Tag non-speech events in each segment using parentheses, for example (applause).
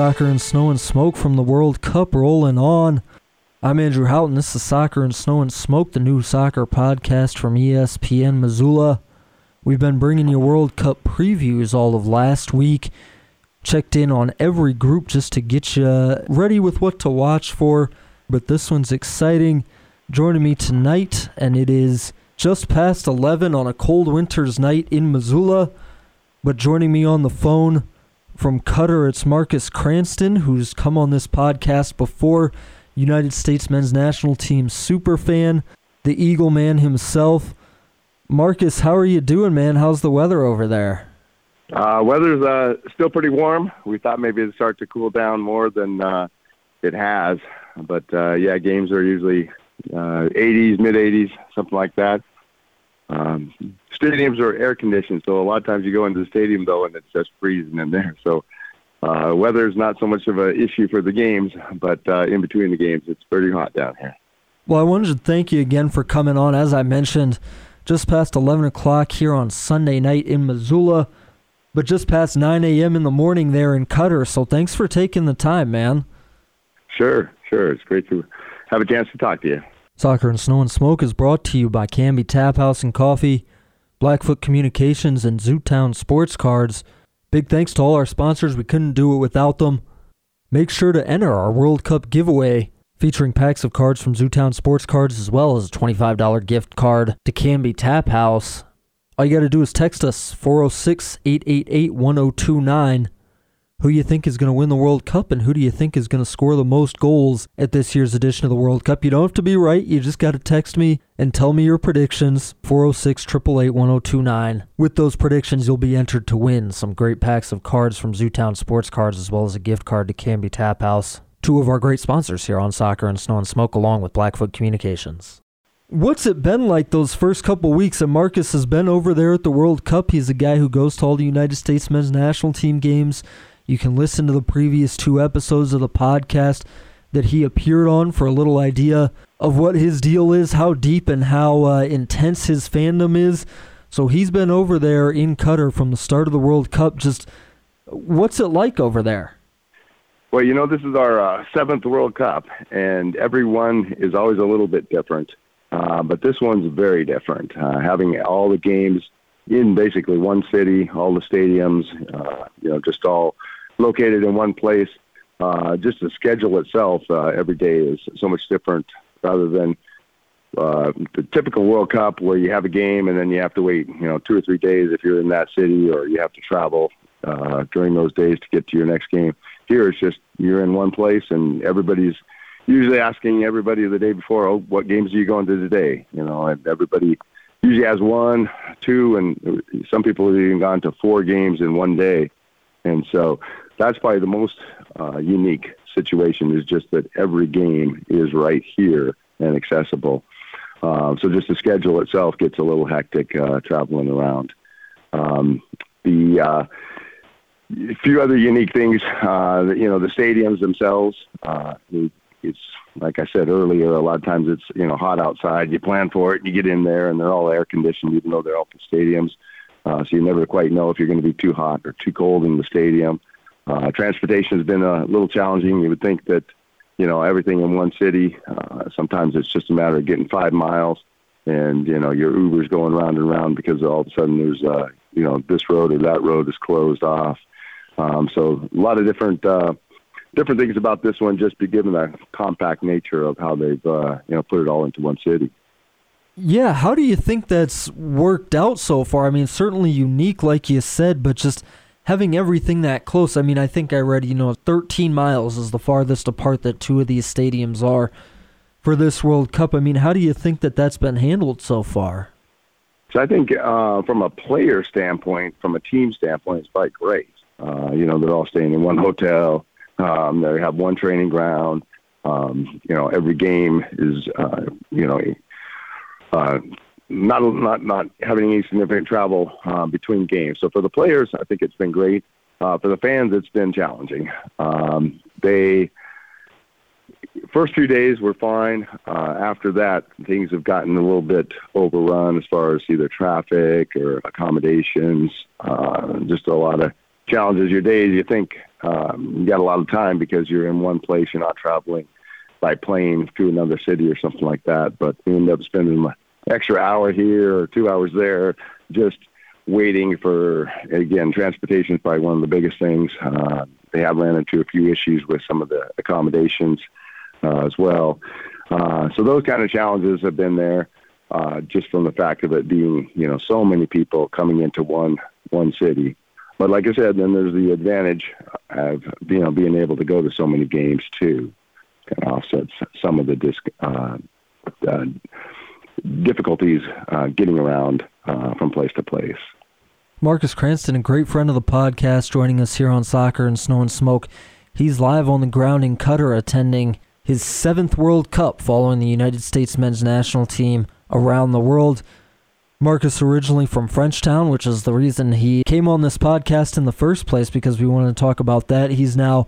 Soccer and Snow and Smoke from the World Cup rolling on. I'm Andrew Houghton. This is Soccer and Snow and Smoke, the new soccer podcast from ESPN Missoula. We've been bringing you World Cup previews all of last week. Checked in on every group just to get you ready with what to watch for. But this one's exciting. Joining me tonight, and it is just past 11 on a cold winter's night in Missoula. But joining me on the phone, from Qatar, it's Marcus Cranston, who's come on this podcast before. United States men's national team super fan, the Eagle man himself. Marcus, how are you doing, man? How's the weather over there? Uh, weather's uh, still pretty warm. We thought maybe it'd start to cool down more than uh, it has. But uh, yeah, games are usually uh, 80s, mid 80s, something like that. Um, stadiums are air conditioned, so a lot of times you go into the stadium though, and it's just freezing in there. So uh, weather is not so much of an issue for the games, but uh, in between the games, it's pretty hot down here. Well, I wanted to thank you again for coming on. As I mentioned, just past 11 o'clock here on Sunday night in Missoula, but just past 9 a.m. in the morning there in Qatar. So thanks for taking the time, man. Sure, sure. It's great to have a chance to talk to you. Soccer and Snow and Smoke is brought to you by Canby Tap House and Coffee, Blackfoot Communications, and Zootown Sports Cards. Big thanks to all our sponsors. We couldn't do it without them. Make sure to enter our World Cup giveaway featuring packs of cards from Zootown Sports Cards as well as a $25 gift card to Canby Tap House. All you got to do is text us 406 888 1029 who you think is going to win the World Cup and who do you think is going to score the most goals at this year's edition of the World Cup. You don't have to be right. You just got to text me and tell me your predictions. 406 888 1029. With those predictions, you'll be entered to win some great packs of cards from Zootown Sports Cards as well as a gift card to Canby Tap House. Two of our great sponsors here on Soccer and Snow and Smoke, along with Blackfoot Communications. What's it been like those first couple weeks? And Marcus has been over there at the World Cup. He's a guy who goes to all the United States men's national team games. You can listen to the previous two episodes of the podcast that he appeared on for a little idea of what his deal is, how deep and how uh, intense his fandom is. So he's been over there in Qatar from the start of the World Cup. Just what's it like over there? Well, you know, this is our uh, seventh World Cup, and every one is always a little bit different. Uh, but this one's very different. Uh, having all the games in basically one city, all the stadiums, uh, you know, just all located in one place. Uh, just the schedule itself uh, every day is so much different rather than uh, the typical World Cup where you have a game and then you have to wait, you know, two or three days if you're in that city, or you have to travel uh, during those days to get to your next game. Here, it's just you're in one place and everybody's usually asking everybody the day before, "Oh, what games are you going to today?" You know, and everybody usually has one, two, and some people have even gone to four games in one day. And so that's probably the most uh, unique situation is just that every game is right here and accessible. Uh, so just the schedule itself gets a little hectic uh, traveling around. Um, the uh, a few other unique things, uh, you know, the stadiums themselves. Uh, it's like I said earlier, a lot of times it's you know hot outside. You plan for it, you get in there, and they're all air conditioned, even though they're open stadiums. Uh, so you never quite know if you're going to be too hot or too cold in the stadium. Uh, transportation has been a little challenging. You would think that, you know, everything in one city, uh, sometimes it's just a matter of getting five miles and, you know, your Uber's going round and round because all of a sudden there's, uh, you know, this road or that road is closed off. Um, so a lot of different, uh, different things about this one, just be given the compact nature of how they've, uh, you know, put it all into one city. Yeah, how do you think that's worked out so far? I mean, certainly unique, like you said, but just having everything that close. I mean, I think I read, you know, 13 miles is the farthest apart that two of these stadiums are for this World Cup. I mean, how do you think that that's been handled so far? So I think uh, from a player standpoint, from a team standpoint, it's quite great. Uh, you know, they're all staying in one hotel. Um, they have one training ground. Um, you know, every game is, uh, you know, uh, not not not having any significant travel uh, between games. So for the players, I think it's been great. Uh, for the fans, it's been challenging. Um, they first few days were fine. Uh, after that, things have gotten a little bit overrun as far as either traffic or accommodations. Uh, just a lot of challenges. Your days, you think um, you got a lot of time because you're in one place. You're not traveling by plane to another city or something like that. But we end up spending extra hour here or two hours there, just waiting for again transportation is probably one of the biggest things. Uh, they have ran into a few issues with some of the accommodations uh, as well. Uh, so those kind of challenges have been there, uh, just from the fact of it being you know so many people coming into one one city. But like I said, then there's the advantage of you know being able to go to so many games too. Kind of offsets some of the disc, uh, uh, difficulties uh, getting around uh, from place to place. Marcus Cranston, a great friend of the podcast, joining us here on Soccer and Snow and Smoke. He's live on the ground in Qatar attending his seventh World Cup following the United States men's national team around the world. Marcus originally from Frenchtown, which is the reason he came on this podcast in the first place because we wanted to talk about that. He's now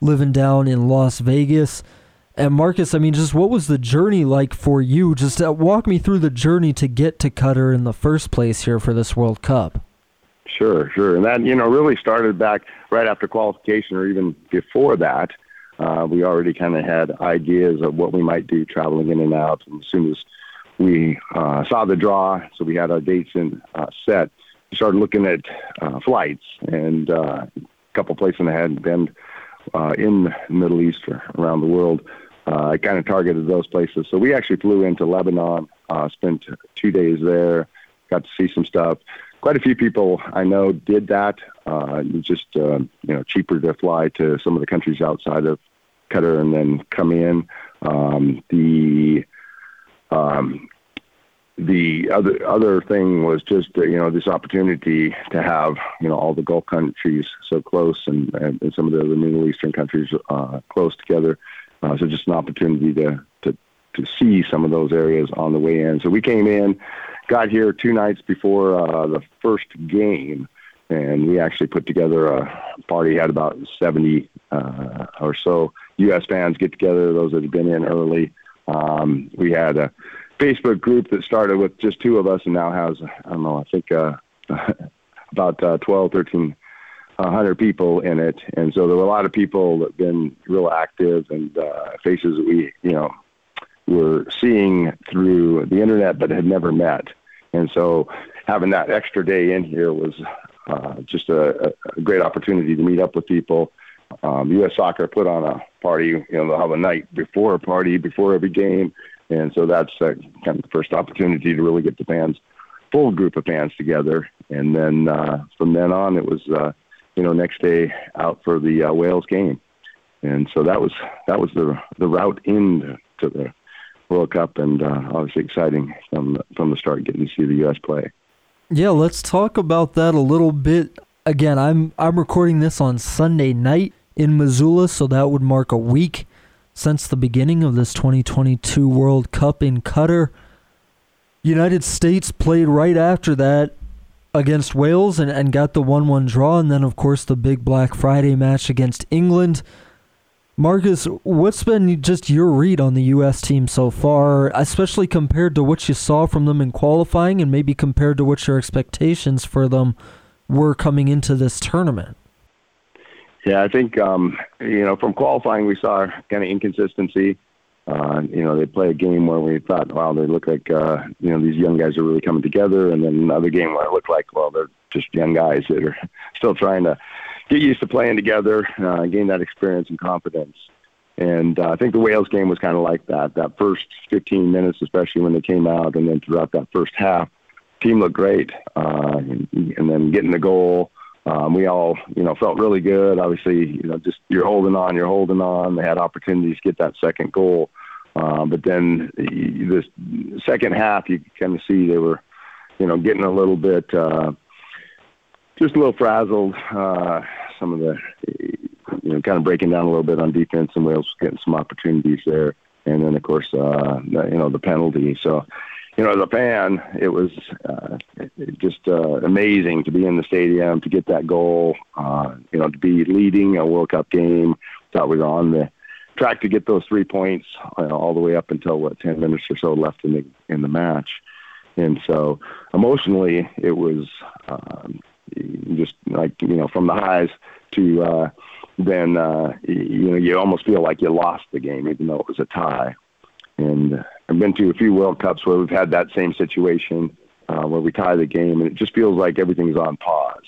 living down in Las Vegas. And Marcus, I mean, just what was the journey like for you? Just uh, walk me through the journey to get to Qatar in the first place here for this World Cup. Sure, sure. And that, you know, really started back right after qualification or even before that. Uh, we already kind of had ideas of what we might do traveling in and out. And as soon as we uh, saw the draw, so we had our dates in uh, set, we started looking at uh, flights and uh, a couple places I hadn't been in the Middle East or around the world. Uh, I kind of targeted those places. So we actually flew into Lebanon, uh, spent two days there, got to see some stuff quite a few people I know did that. Uh, just uh, you know cheaper to fly to some of the countries outside of Qatar and then come in. Um, the um, the other other thing was just uh, you know this opportunity to have you know all the Gulf countries so close and, and, and some of the other Middle Eastern countries uh, close together. Uh, so just an opportunity to to to see some of those areas on the way in. So we came in got here two nights before uh, the first game, and we actually put together a party. Had about seventy uh, or so U.S. fans get together. Those that had been in early. Um, we had a Facebook group that started with just two of us, and now has I don't know. I think uh, (laughs) about uh, 12, 13 100 people in it, and so there were a lot of people that have been real active and uh, faces that we, you know, were seeing through the internet but had never met. And so having that extra day in here was uh, just a, a great opportunity to meet up with people. Um, U.S. Soccer put on a party. You know, they'll have a night before a party before every game, and so that's uh, kind of the first opportunity to really get the fans, full group of fans together. And then uh, from then on, it was uh, you know next day out for the uh, Wales game, and so that was that was the the route into the World Cup, and uh, obviously exciting from from the start, getting to see the U.S. play. Yeah, let's talk about that a little bit. Again, I'm I'm recording this on Sunday night in Missoula, so that would mark a week since the beginning of this 2022 World Cup in Qatar. United States played right after that against Wales and, and got the 1 1 draw, and then, of course, the big Black Friday match against England. Marcus, what's been just your read on the U.S. team so far, especially compared to what you saw from them in qualifying and maybe compared to what your expectations for them were coming into this tournament? Yeah, I think, um, you know, from qualifying, we saw kind of inconsistency. Uh, you know, they play a game where we thought, wow, they look like, uh, you know, these young guys are really coming together. And then another game where it looked like, well, they're just young guys that are (laughs) still trying to get used to playing together, uh, gain that experience and confidence. And uh, I think the Wales game was kind of like that. That first 15 minutes, especially when they came out, and then throughout that first half, team looked great. Uh, and, and then getting the goal, um, we all, you know, felt really good. Obviously, you know, just you're holding on, you're holding on. They had opportunities to get that second goal, uh, but then this second half, you kind of see they were, you know, getting a little bit. Uh, just a little frazzled. Uh, some of the, you know, kind of breaking down a little bit on defense, and Wales getting some opportunities there. And then, of course, uh, you know, the penalty. So, you know, as a fan, it was uh, just uh, amazing to be in the stadium, to get that goal, uh, you know, to be leading a World Cup game. Thought we were on the track to get those three points uh, all the way up until what ten minutes or so left in the in the match. And so, emotionally, it was um, just like you know from the highs to uh, then uh, you know you almost feel like you lost the game, even though it was a tie. And I've been to a few World Cups where we've had that same situation uh, where we tie the game, and it just feels like everything's on pause.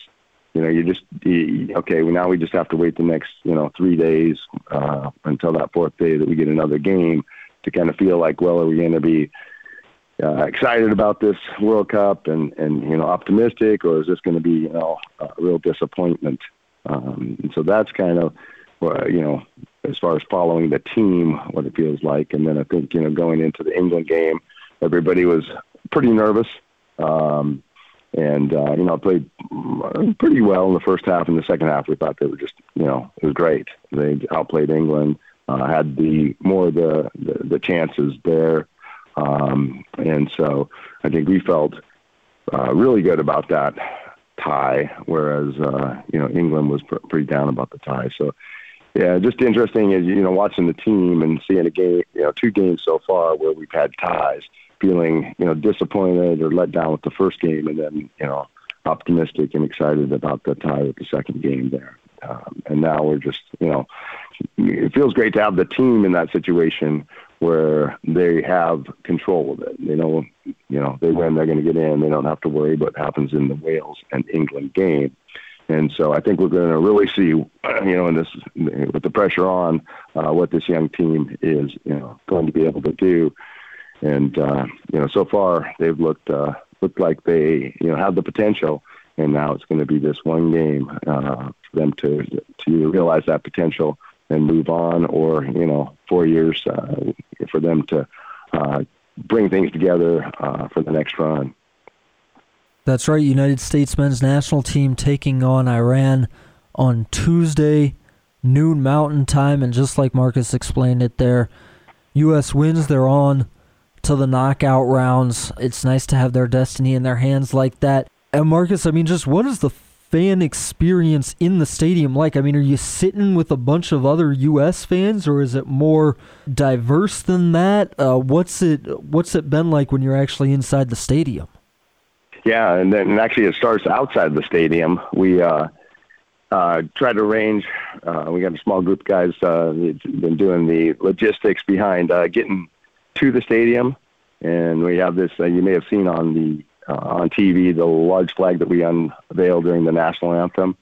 You know, you just okay. Well, now we just have to wait the next you know three days uh, until that fourth day that we get another game to kind of feel like, well, are we going to be uh, excited about this World Cup and and you know optimistic, or is this going to be you know a real disappointment? Um, and so that's kind of uh, you know as far as following the team, what it feels like. And then I think you know going into the England game, everybody was pretty nervous. Um, and uh, you know I played pretty well in the first half. In the second half, we thought they were just you know it was great. They outplayed England, uh, had the more the, the the chances there, um, and so I think we felt uh, really good about that tie, whereas uh, you know England was pr- pretty down about the tie. So yeah, just interesting is you know watching the team and seeing a game, you know, two games so far where we've had ties, feeling you know disappointed or let down with the first game, and then you know optimistic and excited about the tie with the second game there. Um, and now we're just you know it feels great to have the team in that situation where they have control of it. They know, you know, they win, they're going to get in. They don't have to worry what happens in the Wales and England game. And so I think we're going to really see, you know, in this with the pressure on, uh, what this young team is, you know, going to be able to do. And uh, you know, so far they've looked uh, looked like they, you know, have the potential. And now it's going to be this one game uh, for them to to realize that potential and move on, or you know, four years uh, for them to uh, bring things together uh, for the next run. That's right. United States men's national team taking on Iran on Tuesday, noon Mountain time, and just like Marcus explained it there, U.S. wins. They're on to the knockout rounds. It's nice to have their destiny in their hands like that. And Marcus, I mean, just what is the fan experience in the stadium like? I mean, are you sitting with a bunch of other U.S. fans, or is it more diverse than that? Uh, what's it What's it been like when you're actually inside the stadium? Yeah, and then and actually it starts outside the stadium. We uh, uh, try to arrange. Uh, we got a small group of guys uh, been doing the logistics behind uh, getting to the stadium, and we have this. Uh, you may have seen on the uh, on TV the large flag that we unveiled during the national anthem.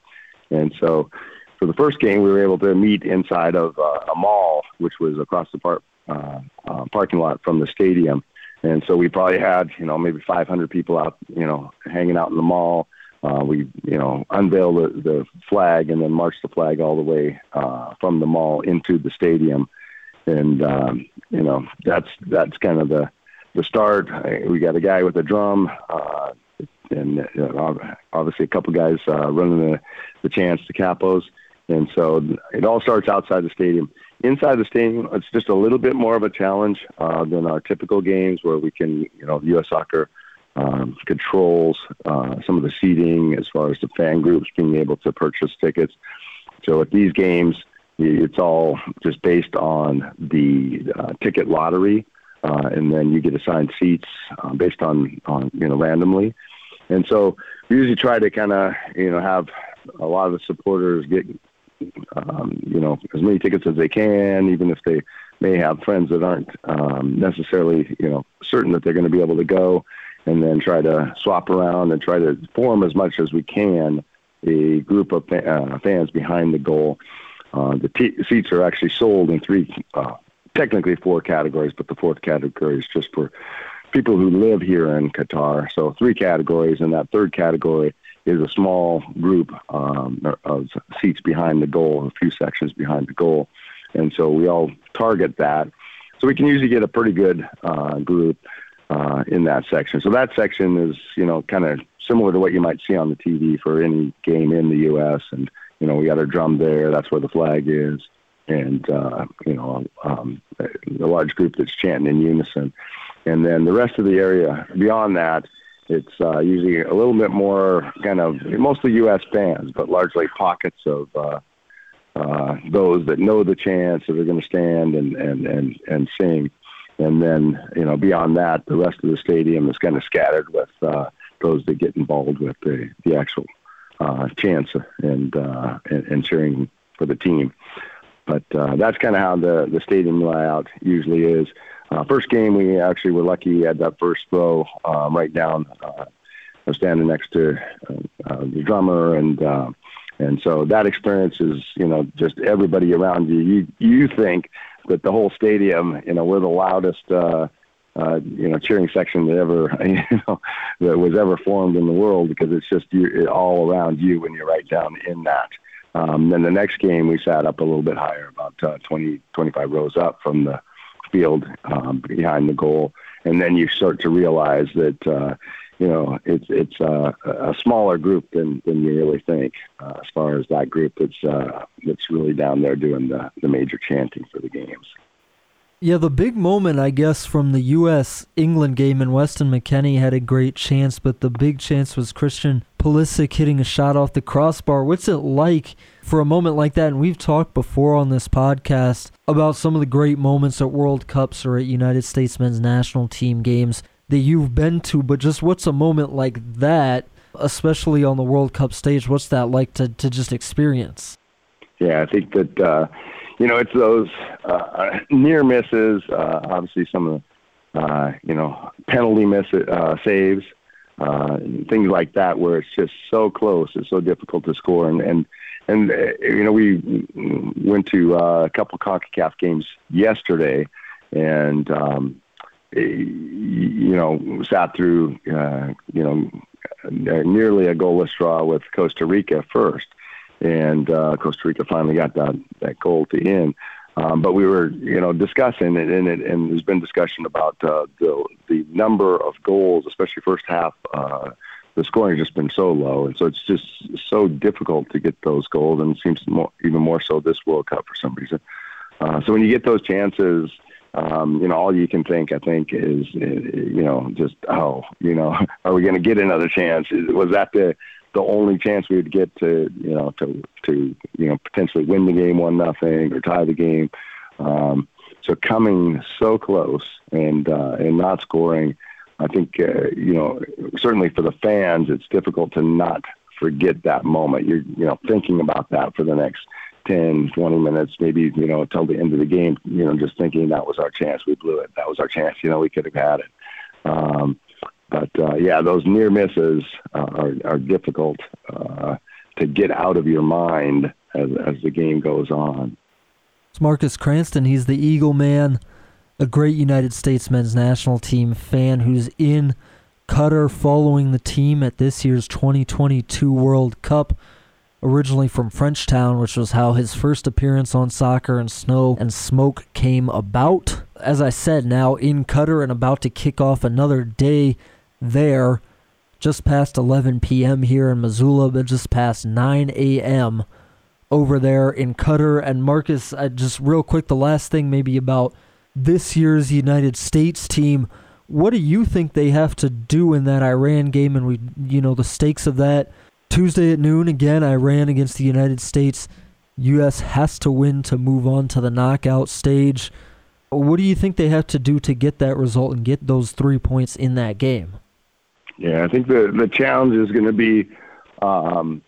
And so for the first game, we were able to meet inside of uh, a mall, which was across the park, uh, uh, parking lot from the stadium. And so we probably had, you know, maybe 500 people out, you know, hanging out in the mall. Uh, we, you know, unveiled the, the flag and then marched the flag all the way uh, from the mall into the stadium. And, um, you know, that's, that's kind of the, the start. We got a guy with a drum, uh, and uh, obviously a couple guys uh, running the, the chants, the capos. And so it all starts outside the stadium. Inside the stadium, it's just a little bit more of a challenge uh, than our typical games where we can, you know, U.S. Soccer um, controls uh, some of the seating as far as the fan groups being able to purchase tickets. So at these games, it's all just based on the uh, ticket lottery uh, and then you get assigned seats uh, based on, on you know randomly. And so we usually try to kind of you know have a lot of the supporters get um, you know as many tickets as they can, even if they may have friends that aren't um, necessarily you know certain that they're going to be able to go, and then try to swap around and try to form as much as we can a group of uh, fans behind the goal. Uh, the t- seats are actually sold in three uh, technically four categories, but the fourth category is just for people who live here in Qatar. So three categories, and that third category is a small group um, of seats behind the goal, a few sections behind the goal, and so we all target that. So we can usually get a pretty good uh, group uh, in that section. So that section is, you know, kind of similar to what you might see on the TV for any game in the U.S. And you know, we got our drum there. That's where the flag is and uh, you know um, a large group that's chanting in unison. And then the rest of the area beyond that, it's uh, usually a little bit more kind of mostly U.S. fans, but largely pockets of uh, uh, those that know the chants that are going to stand and, and, and, and sing. And then, you know, beyond that, the rest of the stadium is kind of scattered with uh, those that get involved with the, the actual uh, chants and, uh, and, and cheering for the team. But uh, that's kind of how the the stadium layout usually is. Uh, first game, we actually were lucky. at that first row um, right down. Uh, I was standing next to uh, uh, the drummer, and uh, and so that experience is, you know, just everybody around you. You you think that the whole stadium, you know, we're the loudest, uh, uh, you know, cheering section that ever, (laughs) you know, that was ever formed in the world because it's just you, all around you when you're right down in that. Um, then the next game, we sat up a little bit higher, about uh, 20, 25 rows up from the field um, behind the goal, and then you start to realize that uh, you know it's it's uh, a smaller group than than you really think. Uh, as far as that group that's uh, that's really down there doing the the major chanting for the games. Yeah, the big moment, I guess, from the U.S. England game, and Weston McKennie had a great chance, but the big chance was Christian Pulisic hitting a shot off the crossbar. What's it like for a moment like that? And we've talked before on this podcast about some of the great moments at World Cups or at United States men's national team games that you've been to, but just what's a moment like that, especially on the World Cup stage? What's that like to, to just experience? Yeah, I think that. Uh, you know, it's those uh, near misses. Uh, obviously, some of the uh, you know penalty miss uh, saves, uh, things like that, where it's just so close. It's so difficult to score. And and and uh, you know, we went to uh, a couple of Concacaf games yesterday, and um, you know, sat through uh, you know nearly a goalless draw with Costa Rica first and uh, Costa Rica finally got that that goal to end. Um, but we were, you know, discussing it, and, it, and there's been discussion about uh, the the number of goals, especially first half. Uh, the scoring has just been so low, and so it's just so difficult to get those goals, and it seems more, even more so this World Cup for some reason. Uh, so when you get those chances, um, you know, all you can think, I think, is, you know, just oh, you know, (laughs) are we going to get another chance? Was that the the only chance we would get to you know to to you know potentially win the game one nothing or tie the game. Um, so coming so close and uh, and not scoring, I think uh, you know certainly for the fans it's difficult to not forget that moment. You're you know thinking about that for the next 10, 20 minutes, maybe you know until the end of the game. You know just thinking that was our chance, we blew it. That was our chance. You know we could have had it. Um, but uh, yeah, those near misses uh, are are difficult uh, to get out of your mind as as the game goes on. It's Marcus Cranston. He's the Eagle man, a great United States men's national team fan who's in Qatar following the team at this year's 2022 World Cup. Originally from Frenchtown, which was how his first appearance on Soccer and Snow and Smoke came about. As I said, now in Qatar and about to kick off another day there just past 11 p.m. here in Missoula, but just past 9 a.m. over there in Qatar. And Marcus, just real quick, the last thing maybe about this year's United States team. What do you think they have to do in that Iran game? And we, you know, the stakes of that. Tuesday at noon, again, Iran against the United States. U.S. has to win to move on to the knockout stage. What do you think they have to do to get that result and get those three points in that game? Yeah, I think the the challenge is going to be um,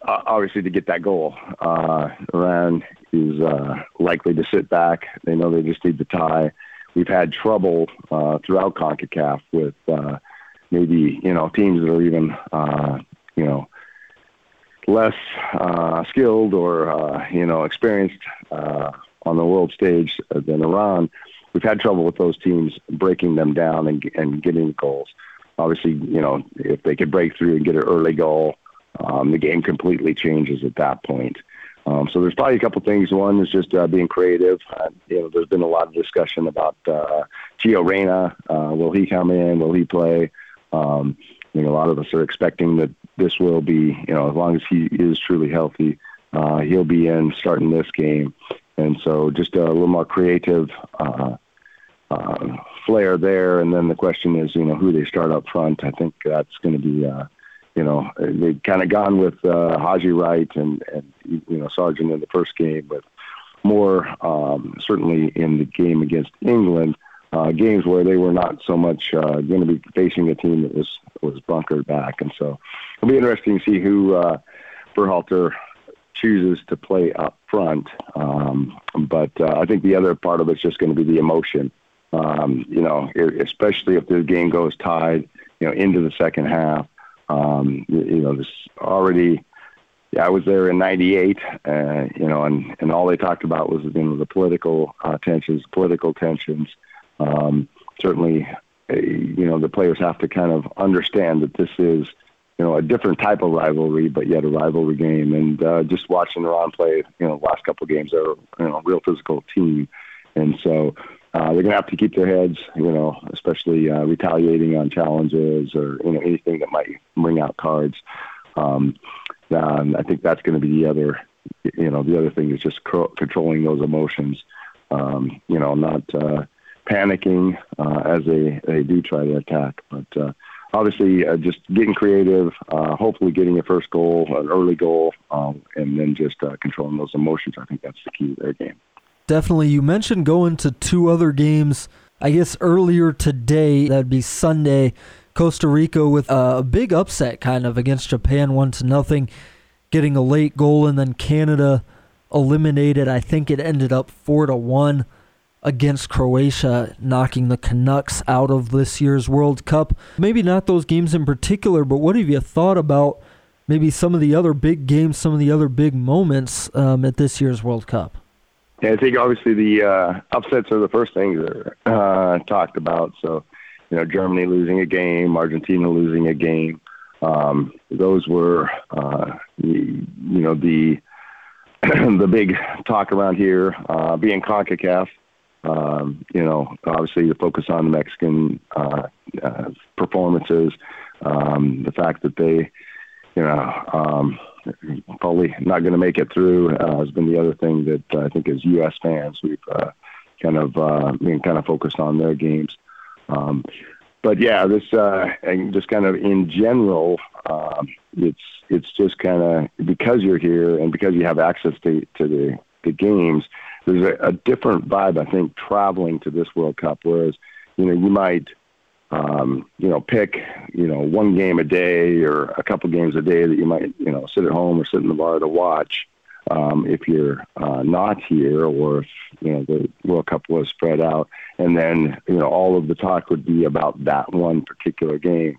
obviously to get that goal. Uh, Iran is uh, likely to sit back. They know they just need the tie. We've had trouble uh, throughout CONCACAF with uh, maybe you know teams that are even uh, you know less uh, skilled or uh, you know experienced uh, on the world stage than Iran. We've had trouble with those teams breaking them down and, and getting goals obviously, you know, if they could break through and get an early goal, um, the game completely changes at that point. Um, so there's probably a couple things. One is just uh, being creative. Uh, you know, there's been a lot of discussion about uh, Gio Reyna. Uh, will he come in? Will he play? Um, you know, a lot of us are expecting that this will be, you know, as long as he is truly healthy, uh, he'll be in starting this game. And so just a little more creative uh, uh, flair there. And then the question is, you know, who they start up front. I think that's going to be, uh, you know, they've kind of gone with uh, Haji Wright and, and, you know, Sargent in the first game, but more um, certainly in the game against England. Uh, games where they were not so much uh, going to be facing a team that was was bunkered back, and so it'll be interesting to see who uh, Berhalter chooses to play up front. Um, but uh, I think the other part of it's just going to be the emotion. Um, you know, especially if the game goes tied, you know, into the second half. Um, you, know, this already. Yeah, I was there in '98, uh, you know, and and all they talked about was you know the political uh, tensions, political tensions. Um, certainly, uh, you know, the players have to kind of understand that this is you know, a different type of rivalry, but yet a rivalry game. And uh, just watching Iran play, you know, last couple of games, they're you know a real physical team, and so uh, they're going to have to keep their heads, you know, especially uh, retaliating on challenges or you know anything that might bring out cards. Um, um, I think that's going to be the other, you know, the other thing is just cr- controlling those emotions. Um, you know, not uh, panicking uh, as they they do try to attack, but. Uh, obviously uh, just getting creative, uh, hopefully getting a first goal, an early goal, um, and then just uh, controlling those emotions. I think that's the key to their game. Definitely. You mentioned going to two other games. I guess earlier today, that'd be Sunday, Costa Rica with a big upset kind of against Japan, one to nothing, getting a late goal, and then Canada eliminated. I think it ended up four to one against Croatia, knocking the Canucks out of this year's World Cup. Maybe not those games in particular, but what have you thought about maybe some of the other big games, some of the other big moments um, at this year's World Cup? I think obviously the uh, upsets are the first things that are uh, talked about. So, you know, Germany losing a game, Argentina losing a game. Um, those were, uh, you, you know, the (clears throat) the big talk around here. Uh, being CONCACAF, um, you know, obviously the focus on the Mexican uh, uh, performances, um, the fact that they, you know, um, probably not going to make it through uh, has been the other thing that I think as U.S. fans we've uh, kind of uh, been kind of focused on their games. Um, but yeah, this uh, and just kind of in general, um, it's it's just kind of because you're here and because you have access to to the the games there's a, a different vibe, I think, traveling to this World Cup. Whereas, you know, you might, um, you know, pick, you know, one game a day or a couple games a day that you might, you know, sit at home or sit in the bar to watch. Um, if you're uh, not here, or if you know the World Cup was spread out, and then you know all of the talk would be about that one particular game.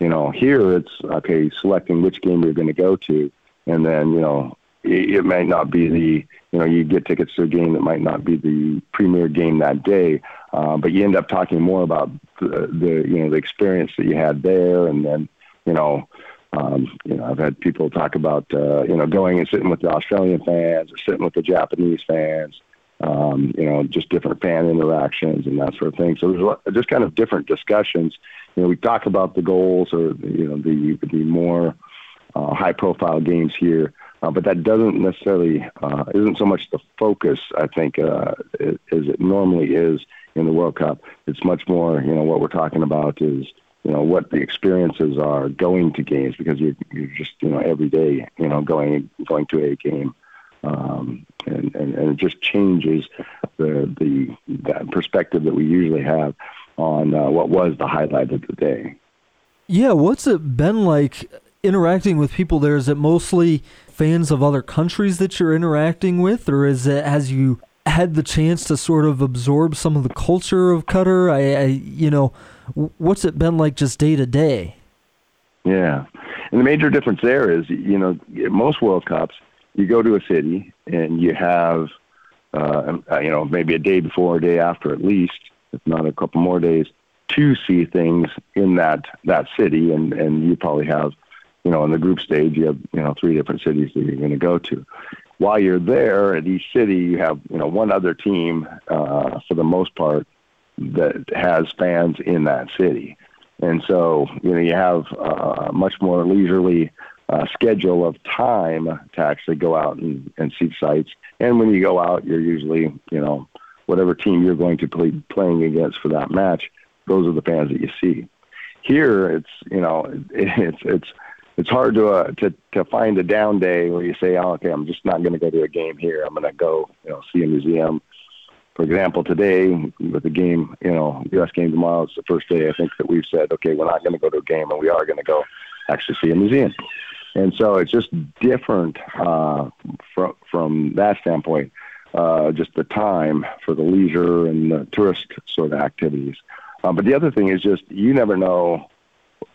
You know, here it's okay, selecting which game you're going to go to, and then you know it, might not be the you know you get tickets to a game that might not be the premier game that day, uh, but you end up talking more about the, the you know the experience that you had there, and then you know. Um, you know, I've had people talk about uh, you know going and sitting with the Australian fans or sitting with the Japanese fans, um, you know, just different fan interactions and that sort of thing. So there's just kind of different discussions. You know, we talk about the goals or you know the the more uh, high profile games here, uh, but that doesn't necessarily uh, isn't so much the focus I think uh, as it normally is in the World Cup. It's much more you know what we're talking about is you know what the experiences are going to games because you're you're just you know every day you know going going to a game. Um, and, and, and it just changes the the that perspective that we usually have on uh, what was the highlight of the day. Yeah, what's it been like interacting with people there? Is it mostly fans of other countries that you're interacting with, or is it has you had the chance to sort of absorb some of the culture of Qatar? I, I you know, what's it been like just day to day? Yeah, and the major difference there is, you know, most World Cups, you go to a city and you have, uh, you know, maybe a day before, a day after, at least, if not a couple more days, to see things in that that city, and and you probably have you know, in the group stage, you have, you know, three different cities that you're going to go to. While you're there at each city, you have, you know, one other team, uh, for the most part, that has fans in that city. And so, you know, you have a much more leisurely uh, schedule of time to actually go out and, and see sites. And when you go out, you're usually, you know, whatever team you're going to play playing against for that match, those are the fans that you see. Here, it's, you know, (laughs) it's, it's, it's hard to uh, to to find a down day where you say, oh, okay, I'm just not going to go to a game here. I'm going to go, you know, see a museum. For example, today with the game, you know, U.S. game tomorrow, it's the first day I think that we've said, okay, we're not going to go to a game, and we are going to go actually see a museum. and so it's just different uh, from from that standpoint. Uh, just the time for the leisure and the tourist sort of activities. Uh, but the other thing is just you never know,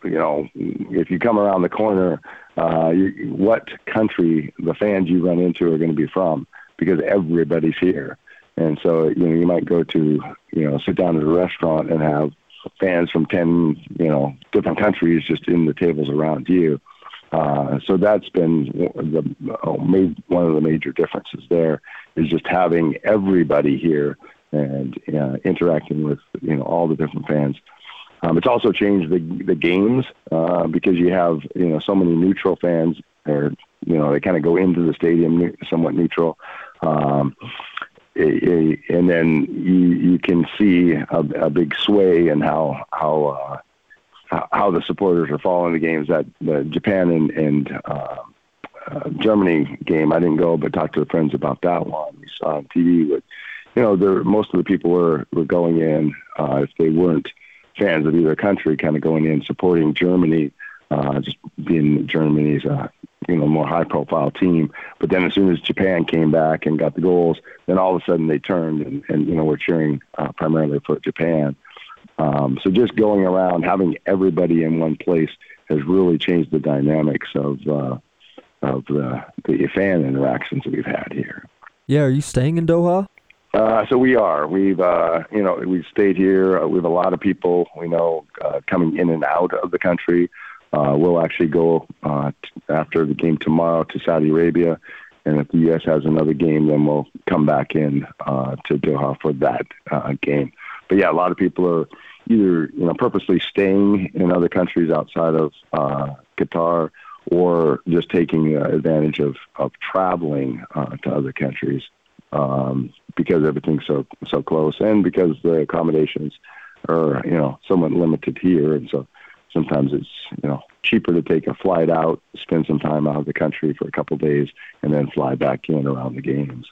you know, if you come around the corner, uh, you, what country the fans you run into are going to be from because everybody's here. And so, you know, you might go to, you know, sit down at a restaurant and have fans from 10, you know, different countries just in the tables around you. Uh, so that's been the, oh, made one of the major differences there is just having everybody here and uh, interacting with, you know, all the different fans. Um, it's also changed the the games uh, because you have you know so many neutral fans, or you know they kind of go into the stadium somewhat neutral, um, and then you you can see a, a big sway in how how uh, how the supporters are following the games. That the Japan and and uh, uh, Germany game, I didn't go, but talked to friends about that one. We saw on TV, but you know, there most of the people were were going in uh, if they weren't fans of either country, kind of going in supporting Germany, uh, just being Germany's uh, you know more high profile team. But then as soon as Japan came back and got the goals, then all of a sudden they turned and, and you know we're cheering uh, primarily for Japan. Um, so just going around having everybody in one place has really changed the dynamics of uh, of the the fan interactions that we've had here. Yeah, are you staying in Doha? Uh, so we are. We've, uh, you know, we've stayed here. Uh, we have a lot of people we know uh, coming in and out of the country. Uh, we'll actually go uh, t- after the game tomorrow to Saudi Arabia, and if the U.S. has another game, then we'll come back in uh, to Doha for that uh, game. But yeah, a lot of people are either you know purposely staying in other countries outside of uh, Qatar, or just taking uh, advantage of of traveling uh, to other countries um, because everything's so so close, and because the accommodations are you know somewhat limited here, and so sometimes it's you know cheaper to take a flight out, spend some time out of the country for a couple days, and then fly back in around the games.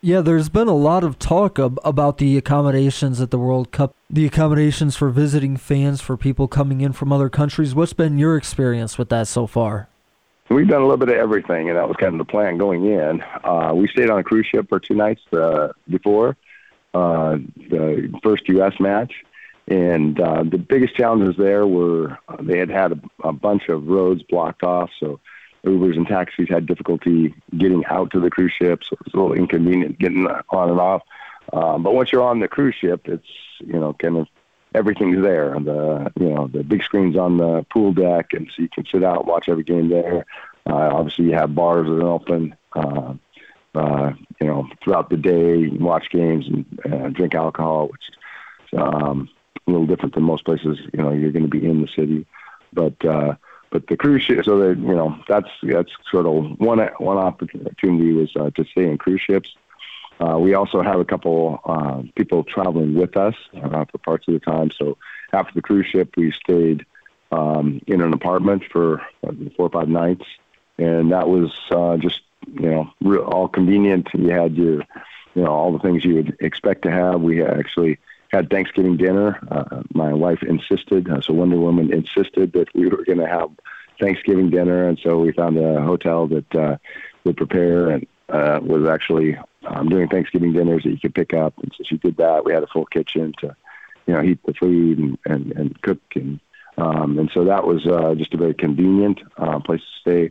Yeah, there's been a lot of talk ab- about the accommodations at the World Cup, the accommodations for visiting fans, for people coming in from other countries. What's been your experience with that so far? We've done a little bit of everything, and that was kind of the plan going in. Uh, we stayed on a cruise ship for two nights uh, before uh, the first U.S. match, and uh, the biggest challenges there were uh, they had had a, a bunch of roads blocked off, so Ubers and taxis had difficulty getting out to the cruise ship, so it was a little inconvenient getting on and off. Um, but once you're on the cruise ship, it's you know kind of everything's there. The you know the big screens on the pool deck, and so you can sit out watch every game there. Uh, obviously, you have bars that are open. Uh, uh, you know, throughout the day, watch games and uh, drink alcohol, which is um, a little different than most places. You know, you're going to be in the city, but uh, but the cruise ship. So that you know, that's that's sort of one one opportunity was uh, to stay in cruise ships. Uh, we also have a couple uh, people traveling with us uh, for parts of the time. So after the cruise ship, we stayed um, in an apartment for uh, four or five nights, and that was uh, just you know real, all convenient. You had your you know all the things you would expect to have. We actually had Thanksgiving dinner. Uh, my wife insisted, so Wonder Woman insisted that we were going to have Thanksgiving dinner, and so we found a hotel that uh, would prepare and uh, was actually um, doing Thanksgiving dinners that you could pick up. And so she did that. We had a full kitchen to, you know, heat the food and and, and cook and um, and so that was uh, just a very convenient uh, place to stay.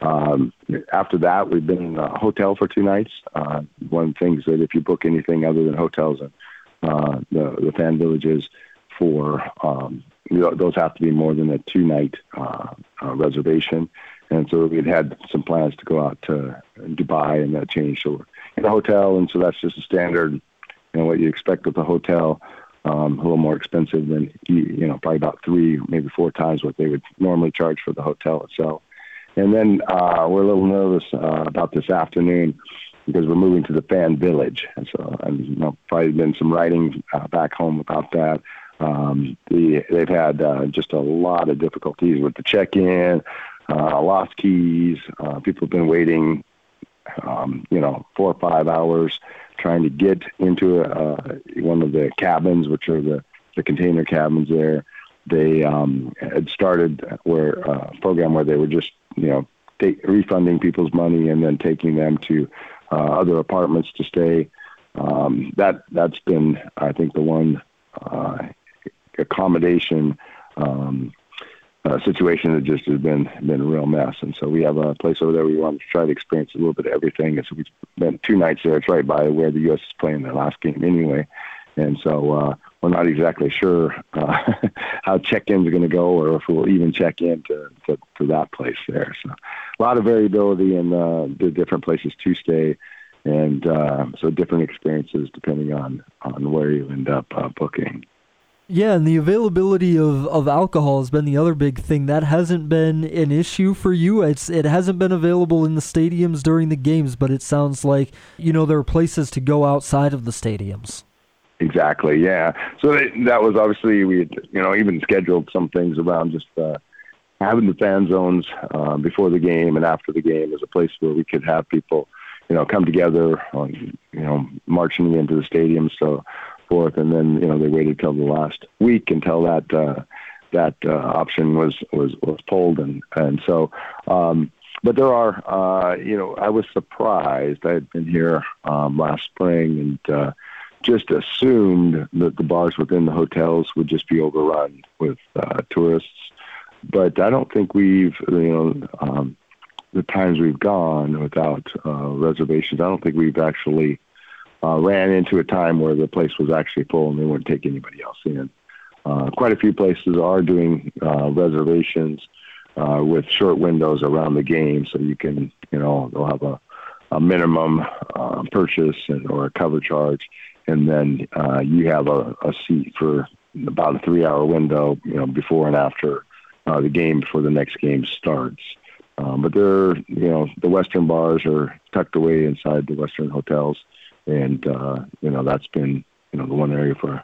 Um, after that, we've been in a hotel for two nights. Uh, one of the things that if you book anything other than hotels and uh, the, the fan villages for um, you know, those have to be more than a two night uh, uh, reservation. And so we had had some plans to go out to Dubai and that changed. So in hotel, and so that's just a standard, you know, what you expect with a hotel. Um, a little more expensive than you know, probably about three, maybe four times what they would normally charge for the hotel itself. And then uh, we're a little nervous uh, about this afternoon because we're moving to the fan village, and so I've you know, probably been some writing uh, back home about that. Um, the, they've had uh, just a lot of difficulties with the check-in, uh, lost keys. Uh, people have been waiting, um, you know, four or five hours trying to get into uh, one of the cabins, which are the, the container cabins there. They um, had started where uh, a program where they were just you know take, refunding people's money and then taking them to uh, other apartments to stay. Um, that that's been I think the one uh, accommodation um, uh, situation that just has been been a real mess. And so we have a place over there we want to try to experience a little bit of everything. And so we spent two nights there. It's right by where the U.S. is playing their last game anyway. And so uh, we're not exactly sure uh, (laughs) how check-ins are going to go, or if we'll even check in to, to, to that place there. So a lot of variability in uh, the different places to stay, and uh, so different experiences depending on on where you end up uh, booking. Yeah, and the availability of, of alcohol has been the other big thing. That hasn't been an issue for you. It's it hasn't been available in the stadiums during the games, but it sounds like you know there are places to go outside of the stadiums. Exactly. Yeah. So that was obviously we you know even scheduled some things around just uh, having the fan zones uh, before the game and after the game as a place where we could have people you know come together on you know marching into the stadium. So forth, and then you know they waited till the last week until that uh, that uh, option was was was pulled, and and so. Um, but there are, uh, you know, I was surprised. I had been here um, last spring and uh, just assumed that the bars within the hotels would just be overrun with uh, tourists. But I don't think we've, you know, um, the times we've gone without uh, reservations, I don't think we've actually uh, ran into a time where the place was actually full and they wouldn't take anybody else in. Uh, quite a few places are doing uh, reservations uh, with short windows around the game, so you can, you know, they'll have a, a minimum uh, purchase and, or a cover charge, and then uh, you have a, a seat for about a three-hour window, you know, before and after uh, the game, before the next game starts. Um, but they're, you know, the Western bars are tucked away inside the Western hotels and uh, you know that's been you know the one area for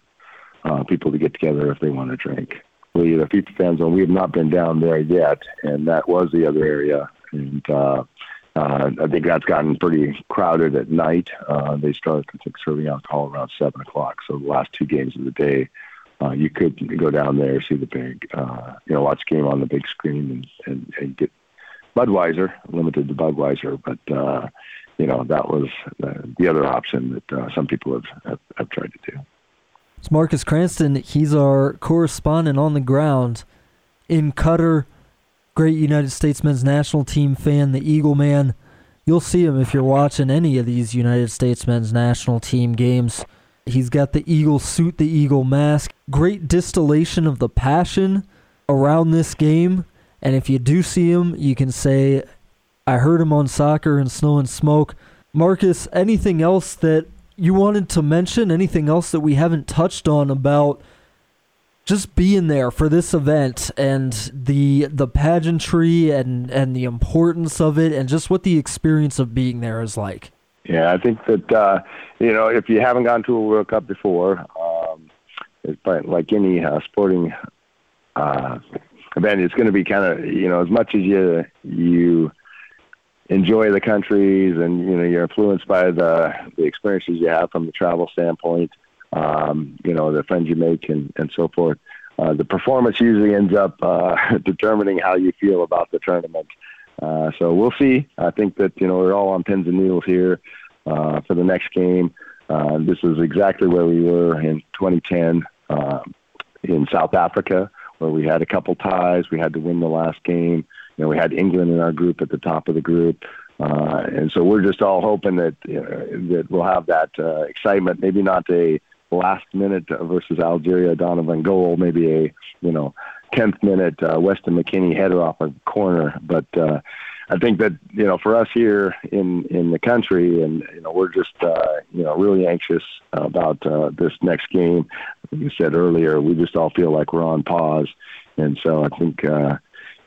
uh, people to get together if they want to drink. We the FIFA fan zone we have not been down there yet, and that was the other area, and uh, uh, I think that's gotten pretty crowded at night. Uh, they start I think serving alcohol around seven o'clock, so the last two games of the day. Uh, you could go down there, see the big, uh, you know, watch game on the big screen, and, and, and get Budweiser, limited to Budweiser, but uh, you know that was uh, the other option that uh, some people have, have, have tried to do. It's Marcus Cranston. He's our correspondent on the ground in Qatar. Great United States men's national team fan, the Eagle man. You'll see him if you're watching any of these United States men's national team games. He's got the eagle suit, the eagle mask. Great distillation of the passion around this game. And if you do see him, you can say, I heard him on soccer and snow and smoke. Marcus, anything else that you wanted to mention? Anything else that we haven't touched on about just being there for this event and the the pageantry and and the importance of it and just what the experience of being there is like? Yeah, I think that uh, you know if you haven't gone to a World Cup before, um, it's like any uh, sporting uh, event, it's going to be kind of you know as much as you you enjoy the countries and you know you're influenced by the the experiences you have from the travel standpoint um, you know the friends you make and and so forth. Uh, the performance usually ends up uh, (laughs) determining how you feel about the tournament. Uh, so we'll see. I think that you know we're all on pins and needles here uh, for the next game. Uh, this is exactly where we were in 2010 uh, in South Africa where we had a couple ties. We had to win the last game know, we had England in our group at the top of the group. Uh, and so we're just all hoping that know, that we'll have that uh, excitement. Maybe not a last minute versus Algeria Donovan goal, maybe a you know tenth minute uh, Weston McKennie header off a corner. But uh, I think that you know for us here in in the country, and you know we're just uh, you know really anxious about uh, this next game. Like you said earlier, we just all feel like we're on pause, and so I think. Uh,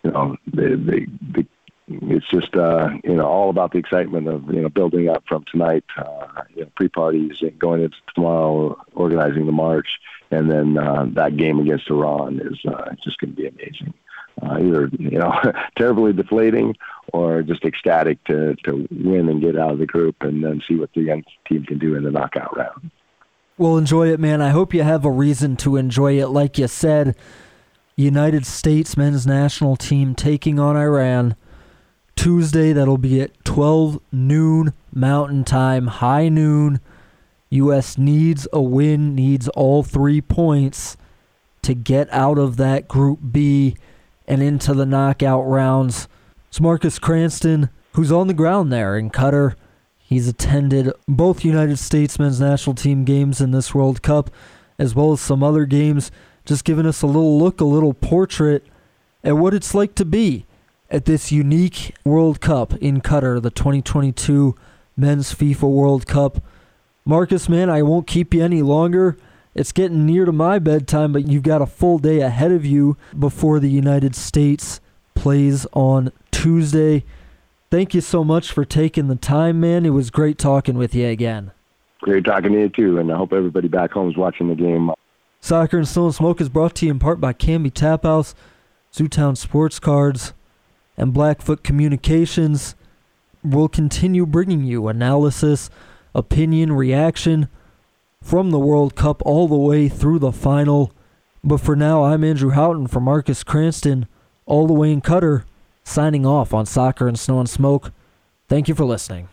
you know, they, they, they, it's just uh, you know all about the excitement of you know building up from tonight, uh, you know, pre-parties and going into tomorrow, organizing the march, and then uh, that game against Iran is uh, just going to be amazing. Uh, either you know (laughs) terribly deflating or just ecstatic to to win and get out of the group and then see what the young team can do in the knockout round. Well, enjoy it, man. I hope you have a reason to enjoy it. Like you said, United States men's national team taking on Iran. Tuesday. That'll be at 12 noon Mountain Time, high noon. U.S. needs a win, needs all three points to get out of that Group B and into the knockout rounds. It's Marcus Cranston, who's on the ground there in Qatar. He's attended both United States men's national team games in this World Cup, as well as some other games, just giving us a little look, a little portrait at what it's like to be at this unique World Cup in Qatar, the 2022 Men's FIFA World Cup. Marcus, man, I won't keep you any longer. It's getting near to my bedtime, but you've got a full day ahead of you before the United States plays on Tuesday. Thank you so much for taking the time, man. It was great talking with you again. Great talking to you, too, and I hope everybody back home is watching the game. Soccer and Snow and Smoke is brought to you in part by Canby Tap House, Zootown Sports Cards, and Blackfoot Communications. We'll continue bringing you analysis, opinion, reaction from the World Cup all the way through the final. But for now, I'm Andrew Houghton for Marcus Cranston, all the way in Qatar, signing off on Soccer and Snow and Smoke. Thank you for listening.